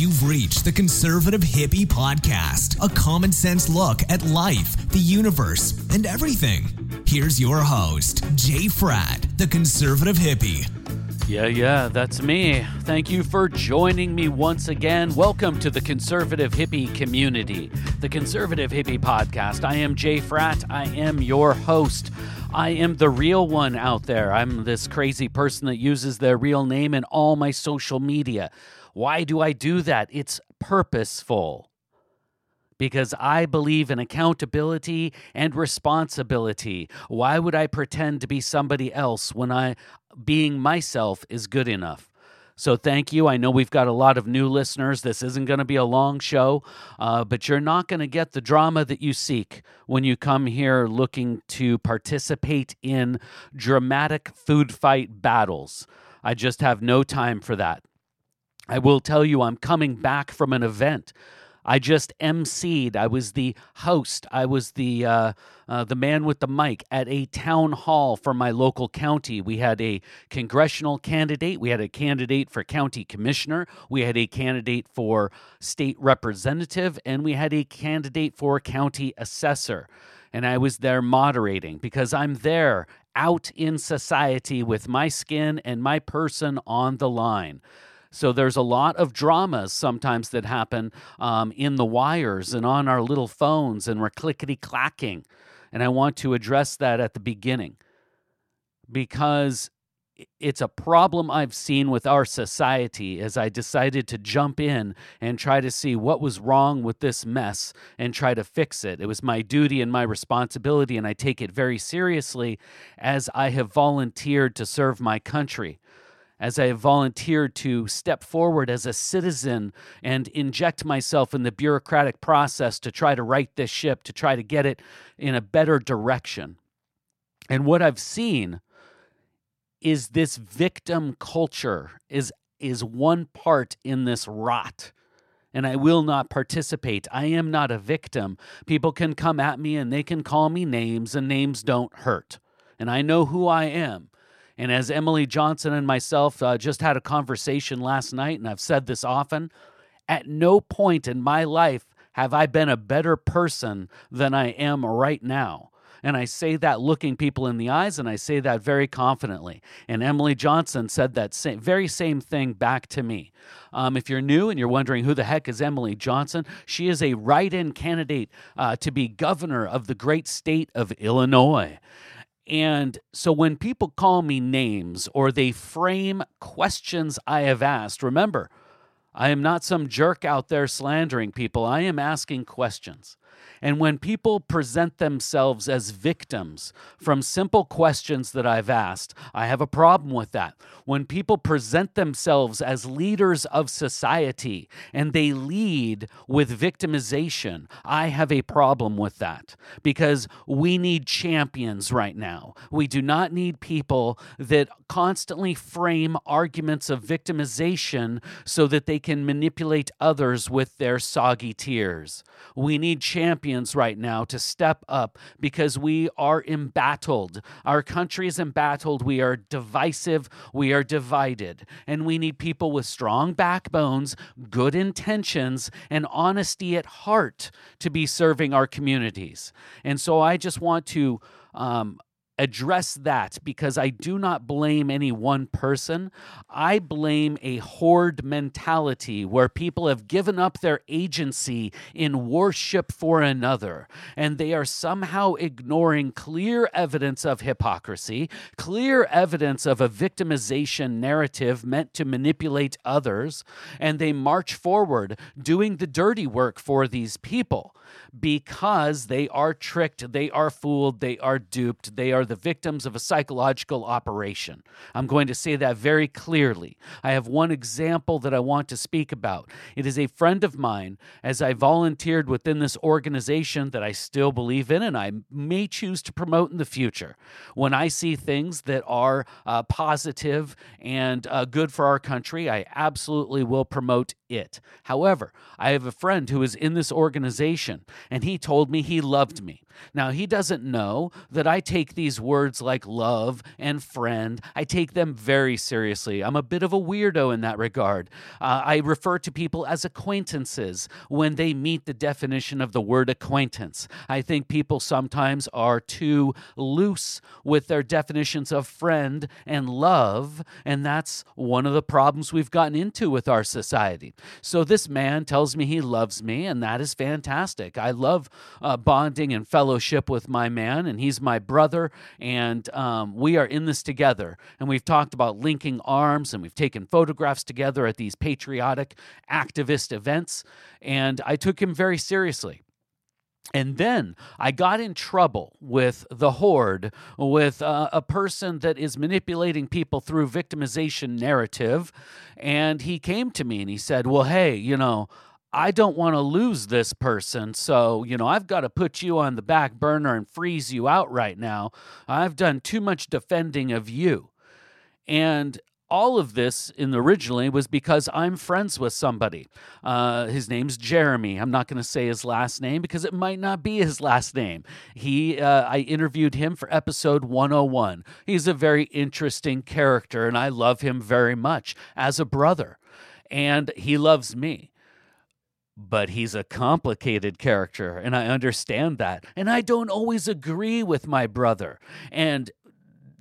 You've reached the Conservative Hippie Podcast, a common sense look at life, the universe, and everything. Here's your host, Jay Frat, the Conservative Hippie. Yeah, yeah, that's me. Thank you for joining me once again. Welcome to the Conservative Hippie community, the Conservative Hippie Podcast. I am Jay Frat. I am your host. I am the real one out there. I'm this crazy person that uses their real name in all my social media. Why do I do that? It's purposeful. Because I believe in accountability and responsibility. Why would I pretend to be somebody else when I being myself is good enough? So thank you. I know we've got a lot of new listeners. This isn't going to be a long show, uh, but you're not going to get the drama that you seek when you come here looking to participate in dramatic food fight battles. I just have no time for that. I will tell you, I'm coming back from an event I just emceed. I was the host. I was the uh, uh, the man with the mic at a town hall for my local county. We had a congressional candidate. We had a candidate for county commissioner. We had a candidate for state representative, and we had a candidate for county assessor. And I was there moderating because I'm there out in society with my skin and my person on the line. So there's a lot of dramas sometimes that happen um, in the wires and on our little phones, and we're clickety clacking. And I want to address that at the beginning because it's a problem I've seen with our society as I decided to jump in and try to see what was wrong with this mess and try to fix it. It was my duty and my responsibility, and I take it very seriously as I have volunteered to serve my country as I have volunteered to step forward as a citizen and inject myself in the bureaucratic process to try to right this ship, to try to get it in a better direction. And what I've seen is this victim culture is is one part in this rot and I will not participate. I am not a victim. People can come at me and they can call me names, and names don't hurt. And I know who I am. And as Emily Johnson and myself uh, just had a conversation last night, and I've said this often, at no point in my life have I been a better person than I am right now. And I say that looking people in the eyes, and I say that very confidently. And Emily Johnson said that same, very same thing back to me. Um, if you're new and you're wondering who the heck is Emily Johnson, she is a write in candidate uh, to be governor of the great state of Illinois. And so when people call me names or they frame questions I have asked, remember, I am not some jerk out there slandering people. I am asking questions. And when people present themselves as victims from simple questions that I've asked, I have a problem with that. When people present themselves as leaders of society and they lead with victimization, I have a problem with that because we need champions right now. We do not need people that constantly frame arguments of victimization so that they can manipulate others with their soggy tears. We need champions champions right now to step up because we are embattled. Our country is embattled. We are divisive. We are divided. And we need people with strong backbones, good intentions, and honesty at heart to be serving our communities. And so I just want to um, address that because I do not blame any one person. I blame a horde mentality where people have given up their agency in worship for another, and they are somehow ignoring clear evidence of hypocrisy, clear evidence of a victimization narrative meant to manipulate others, and they march forward doing the dirty work for these people because they are tricked, they are fooled, they are duped, they are the victims of a psychological operation. I'm going to say that very clearly. I have one example that I want to speak about. It is a friend of mine, as I volunteered within this organization that I still believe in and I may choose to promote in the future. When I see things that are uh, positive and uh, good for our country, I absolutely will promote it. However, I have a friend who is in this organization and he told me he loved me. Now, he doesn't know that I take these words like love and friend, I take them very seriously. I'm a bit of a weirdo in that regard. Uh, I refer to people as acquaintances when they meet the definition of the word acquaintance. I think people sometimes are too loose with their definitions of friend and love, and that's one of the problems we've gotten into with our society. So this man tells me he loves me, and that is fantastic. I love uh, bonding and fellowship with my man, and he's my brother, and um, we are in this together. And we've talked about linking arms, and we've taken photographs together at these patriotic activist events, and I took him very seriously. And then I got in trouble with the horde, with uh, a person that is manipulating people through victimization narrative. And he came to me and he said, Well, hey, you know, I don't want to lose this person. So, you know, I've got to put you on the back burner and freeze you out right now. I've done too much defending of you. And all of this in originally was because I'm friends with somebody. Uh, his name's Jeremy. I'm not going to say his last name because it might not be his last name. He, uh, I interviewed him for episode 101. He's a very interesting character, and I love him very much as a brother, and he loves me. But he's a complicated character, and I understand that. And I don't always agree with my brother. And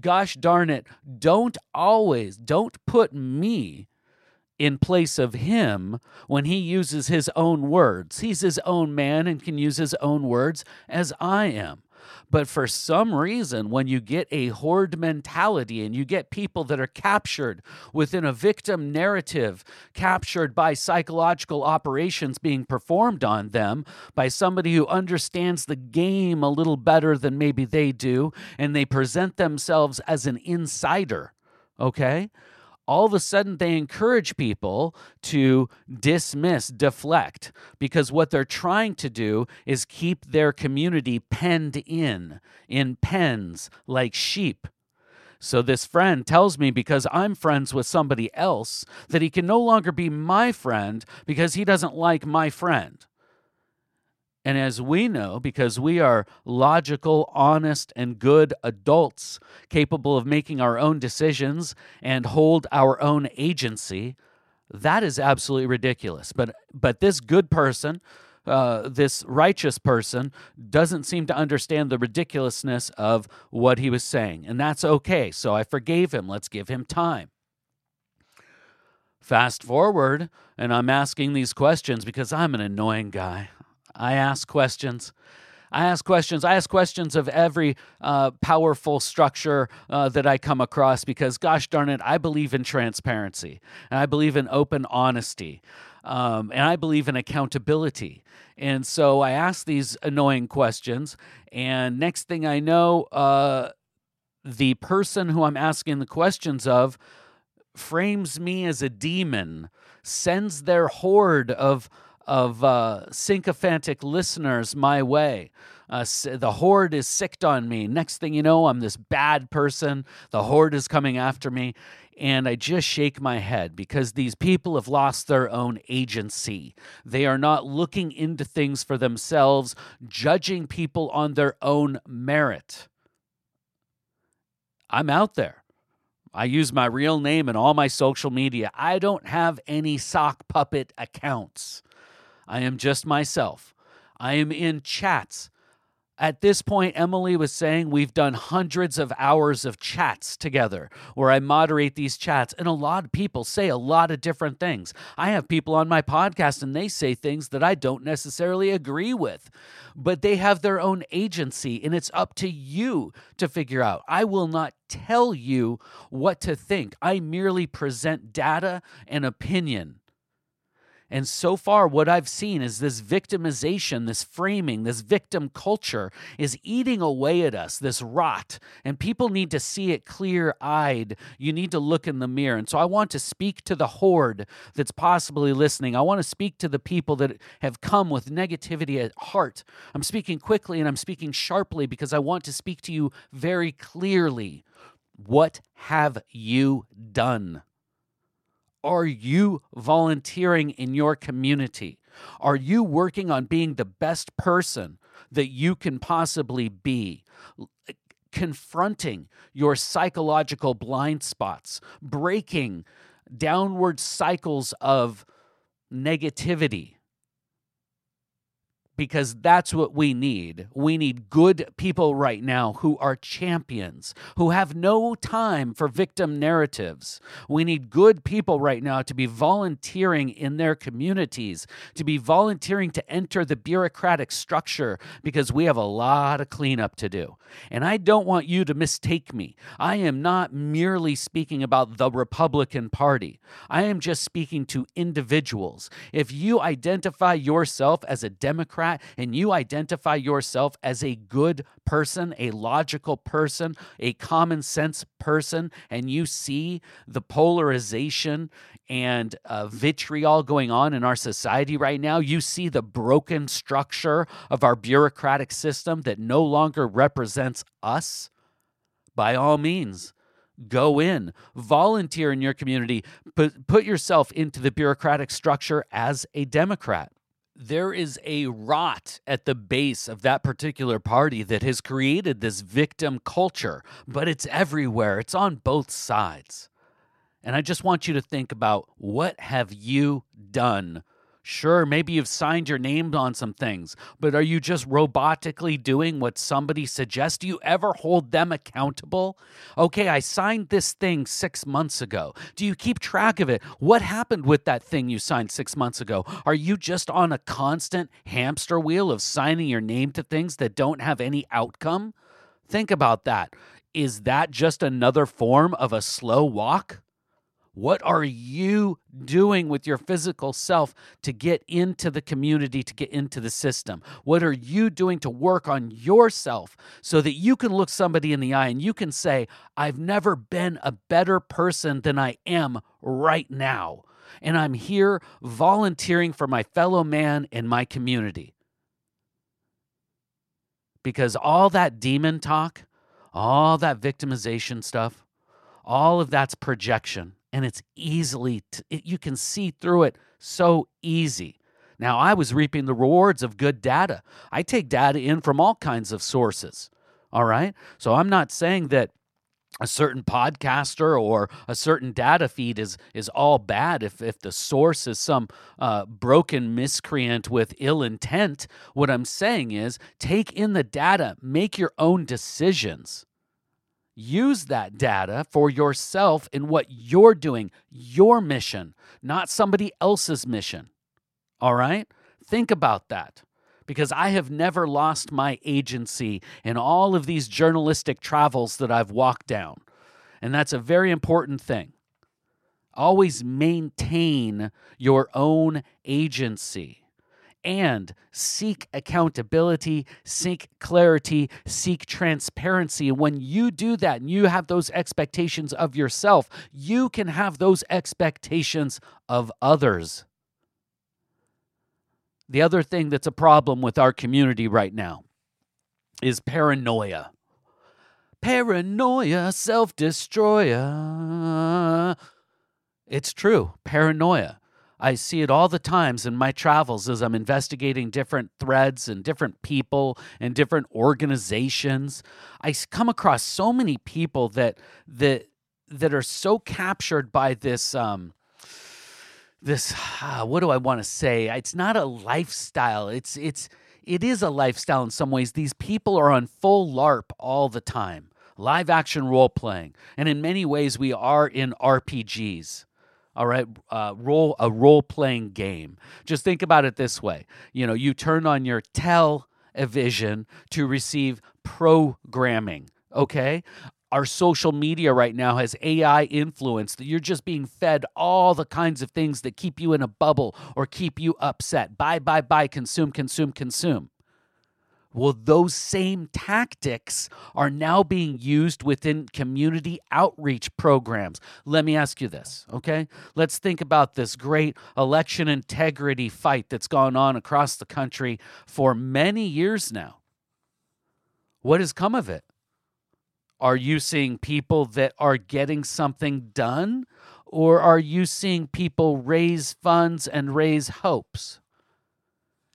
gosh darn it, don't always, don't put me in place of him when he uses his own words. He's his own man and can use his own words as I am. But for some reason, when you get a horde mentality and you get people that are captured within a victim narrative, captured by psychological operations being performed on them by somebody who understands the game a little better than maybe they do, and they present themselves as an insider, okay? All of a sudden they encourage people to dismiss, deflect, because what they're trying to do is keep their community penned in, in pens like sheep. So this friend tells me because I'm friends with somebody else that he can no longer be my friend because he doesn't like my friend. And as we know, because we are logical, honest, and good adults capable of making our own decisions and hold our own agency, that is absolutely ridiculous. But but this good person, uh, this righteous person, doesn't seem to understand the ridiculousness of what he was saying, and that's okay. So I forgave him. Let's give him time. Fast forward, and I'm asking these questions because I'm an annoying guy. I ask questions. I ask questions. I ask questions of every uh, powerful structure uh, that I come across because, gosh darn it, I believe in transparency and I believe in open honesty um, and I believe in accountability. And so I ask these annoying questions. And next thing I know, uh, the person who I'm asking the questions of frames me as a demon, sends their horde of of uh, sycophantic listeners my way. Uh, the horde is sicked on me. Next thing you know, I'm this bad person. The horde is coming after me. And I just shake my head because these people have lost their own agency. They are not looking into things for themselves, judging people on their own merit. I'm out there. I use my real name in all my social media. I don't have any sock puppet accounts. I am just myself. I am in chats. At this point, Emily was saying we've done hundreds of hours of chats together where I moderate these chats, and a lot of people say a lot of different things. I have people on my podcast and they say things that I don't necessarily agree with, but they have their own agency, and it's up to you to figure out. I will not tell you what to think, I merely present data and opinion. And so far, what I've seen is this victimization, this framing, this victim culture is eating away at us, this rot. And people need to see it clear eyed. You need to look in the mirror. And so I want to speak to the horde that's possibly listening. I want to speak to the people that have come with negativity at heart. I'm speaking quickly and I'm speaking sharply because I want to speak to you very clearly. What have you done? Are you volunteering in your community? Are you working on being the best person that you can possibly be? confronting your psychological blind spots, breaking downward cycles of negativity because that's what we need. We need good people right now who are champions, who have no time for victim narratives. We need good people right now to be volunteering in their communities, to be volunteering to enter the bureaucratic structure because we have a lot of cleanup to do. And I don't want you to mistake me. I am not merely speaking about the Republican Party, I am just speaking to individuals. If you identify yourself as a Democrat, Democrat and you identify yourself as a good person, a logical person, a common sense person, and you see the polarization and uh, vitriol going on in our society right now, you see the broken structure of our bureaucratic system that no longer represents us, by all means, go in, volunteer in your community, put, put yourself into the bureaucratic structure as a Democrat there is a rot at the base of that particular party that has created this victim culture, but it's everywhere. It's on both sides. And I just want you to think about what have you done Sure, maybe you've signed your name on some things, but are you just robotically doing what somebody suggests? Do you ever hold them accountable? Okay, I signed this thing six months ago. Do you keep track of it? What happened with that thing you signed six months ago? Are you just on a constant hamster wheel of signing your name to things that don't have any outcome? Think about that. Is that just another form of a slow walk? What are you doing with your physical self to get into the community, to get into the system? What are you doing to work on yourself so that you can look somebody in the eye and you can say, I've never been a better person than I am right now. And I'm here volunteering for my fellow man and my community. Because all that demon talk, all that victimization stuff, all of that's projection and it's easily it, you can see through it so easy. Now i was reaping the rewards of good data. I take data in from all kinds of sources all right? So i'm not saying that a certain podcaster or a certain data feed is is all bad if if the source is some uh, broken miscreant with ill intent. What i'm saying is take in the data make your own decisions Use that data for yourself in what you're doing, your mission, not somebody else's mission. All right? Think about that because I have never lost my agency in all of these journalistic travels that I've walked down. And that's a very important thing. Always maintain your own agency and seek accountability, seek clarity, seek transparency. And when you do that and you have those expectations of yourself, you can have those expectations of others. The other thing that's a problem with our community right now is paranoia. Paranoia, self destroyer. It's true, paranoia. I see it all the times in my travels as I'm investigating different threads and different people and different organizations. I come across so many people that that that are so captured by this um, this uh, what do I want to say? It's not a lifestyle. It's it's it is a lifestyle in some ways. These people are on full LARP all the time. Live action role playing. And in many ways we are in RPGs all right uh, role a role playing game just think about it this way you know you turn on your television to receive programming okay our social media right now has AI influence that you're just being fed all the kinds of things that keep you in a bubble or keep you upset. Buy, buy, buy, consume, consume, consume. Well, those same tactics are now being used within community outreach programs. Let me ask you this, okay? Let's think about this great election integrity fight that's gone on across the country for many years now. What has come of it? Are you seeing people that are getting something done? Or are you seeing people raise funds and raise hopes?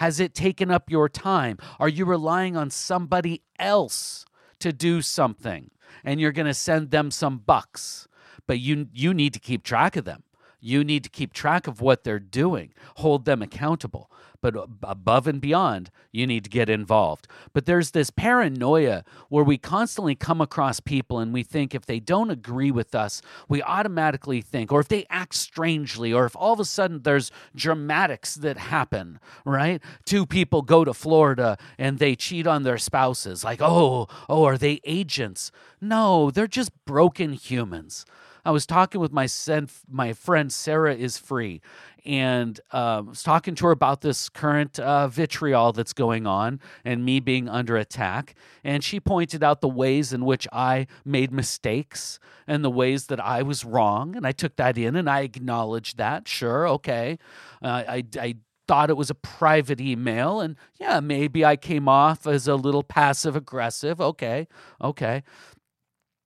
Has it taken up your time? Are you relying on somebody else to do something and you're going to send them some bucks, but you you need to keep track of them. You need to keep track of what they're doing, hold them accountable. But above and beyond, you need to get involved. But there's this paranoia where we constantly come across people and we think if they don't agree with us, we automatically think, or if they act strangely, or if all of a sudden there's dramatics that happen, right? Two people go to Florida and they cheat on their spouses. Like, oh, oh, are they agents? No, they're just broken humans. I was talking with my sen- my friend Sarah is free, and uh, was talking to her about this current uh, vitriol that's going on and me being under attack. And she pointed out the ways in which I made mistakes and the ways that I was wrong, and I took that in and I acknowledged that. Sure, okay, uh, I, I thought it was a private email and yeah maybe i came off as a little passive aggressive okay okay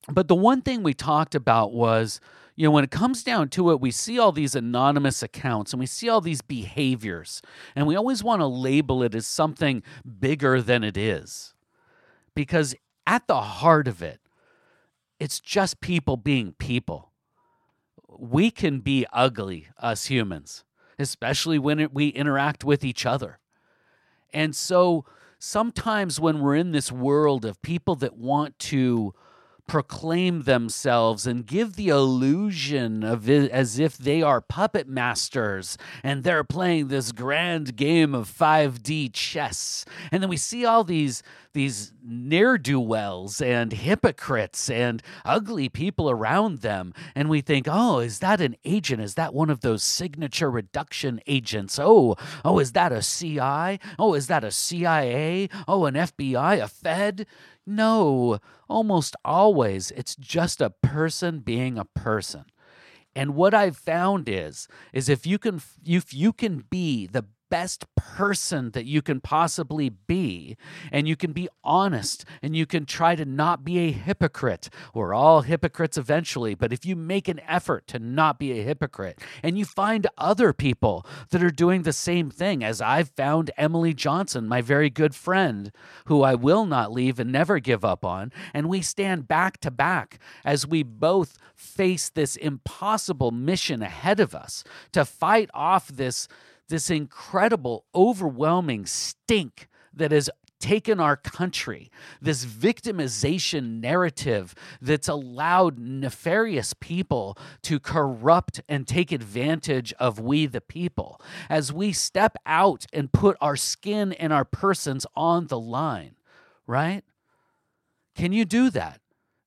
but the one thing we talked about was, you know, when it comes down to it, we see all these anonymous accounts and we see all these behaviors, and we always want to label it as something bigger than it is. Because at the heart of it, it's just people being people. We can be ugly, us humans, especially when we interact with each other. And so sometimes when we're in this world of people that want to, proclaim themselves and give the illusion of as if they are puppet masters and they're playing this grand game of 5D chess. And then we see all these these ne'er-do-wells and hypocrites and ugly people around them. And we think oh is that an agent? Is that one of those signature reduction agents? Oh oh is that a CI oh is that a CIA oh an FBI a Fed? No, almost always it's just a person being a person. And what I've found is is if you can if you can be the best person that you can possibly be. And you can be honest and you can try to not be a hypocrite. We're all hypocrites eventually, but if you make an effort to not be a hypocrite and you find other people that are doing the same thing, as I've found Emily Johnson, my very good friend, who I will not leave and never give up on, and we stand back to back as we both face this impossible mission ahead of us to fight off this this incredible, overwhelming stink that has taken our country, this victimization narrative that's allowed nefarious people to corrupt and take advantage of we the people. As we step out and put our skin and our persons on the line, right? Can you do that?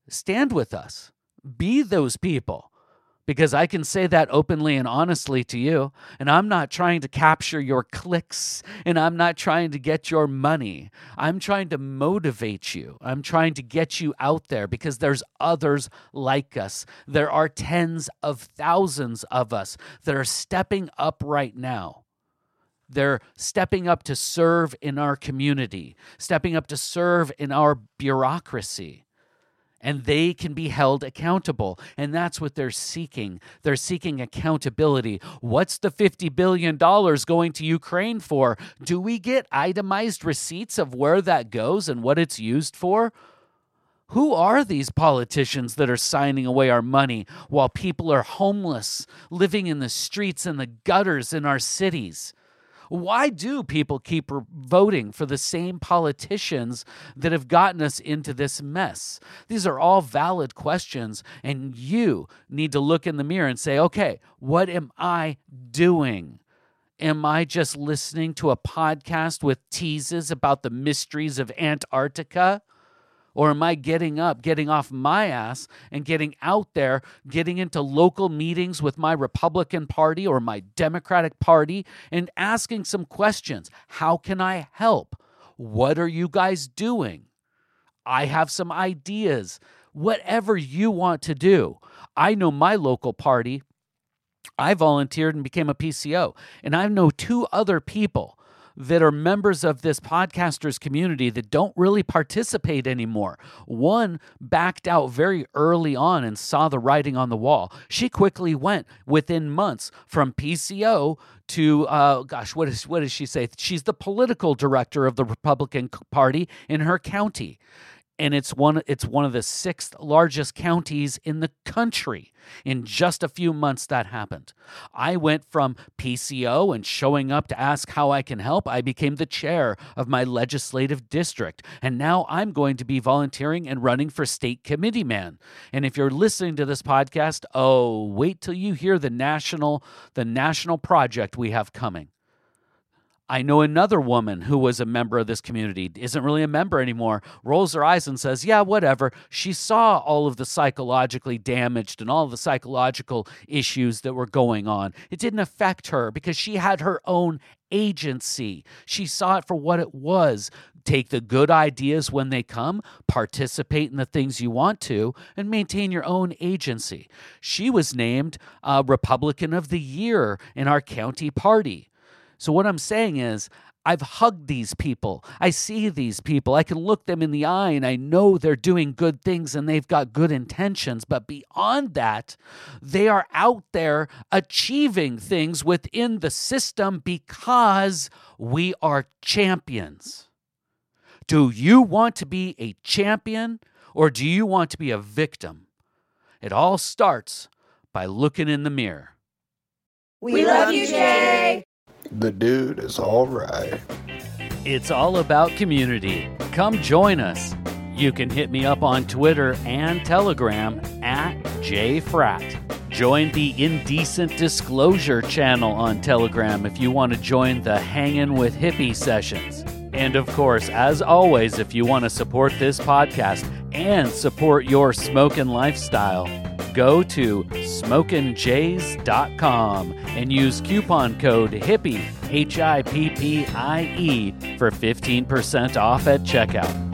Stand with us. Be those people because I can say that openly and honestly to you. And I'm not trying to capture your clicks and I'm not trying to get your money. I'm trying to motivate you. I'm trying to get you out there because there's others like us. There are tens of thousands of us that are stepping up right now. They're stepping up to serve in our community, stepping up to serve in our bureaucracy and they can be held accountable. And that's what they're seeking. They're seeking accountability. What's the $50 billion going to Ukraine for? Do we get itemized receipts of where that goes and what it's used for? Who are these politicians that are signing away our money while people are homeless, living in the streets and the gutters in our cities? Why do people keep voting for the same politicians that have gotten us into this mess? These are all valid questions, and you need to look in the mirror and say, okay, what am I doing? Am I just listening to a podcast with teases about the mysteries of Antarctica? Or am I getting up, getting off my ass, and getting out there, getting into local meetings with my Republican Party or my Democratic Party and asking some questions? How can I help? What are you guys doing? I have some ideas. Whatever you want to do. I know my local party. I volunteered and became a PCO. And I know two other people that are members of this podcasters community that don't really participate anymore. One backed out very early on and saw the writing on the wall. She quickly went within months from PCO to uh, gosh, what is what does she say? She's the political director of the Republican Party in her county. And it's one it's one of the sixth largest counties in the country. In just a few months that happened. I went from pco and showing up to ask how i can help i became the chair of my legislative district. And now i'm going to be volunteering and running for state committee man. And if you're listening to this podcast oh wait till you hear the national the national project we have coming I know another woman who was a member of this community, isn't really a member anymore, rolls her eyes and says, Yeah, whatever. She saw all of the psychologically damaged and all the psychological issues that were going on. It didn't affect her because she had her own agency. She saw it for what it was. Take the good ideas when they come, participate in the things you want to, and maintain your own agency. She was named uh, Republican of the Year in our county party. So, what I'm saying is, I've hugged these people. I see these people. I can look them in the eye and I know they're doing good things and they've got good intentions. But beyond that, they are out there achieving things within the system because we are champions. Do you want to be a champion or do you want to be a victim? It all starts by looking in the mirror. We love you, Jay. The dude is all right. It's all about community. Come join us. You can hit me up on Twitter and Telegram at JFrat. Join the Indecent Disclosure channel on Telegram if you want to join the Hangin' with Hippie sessions. And of course, as always, if you want to support this podcast and support your smoking lifestyle, go to smokinjays.com and use coupon code HIPPIE, H I P P I E, for 15% off at checkout.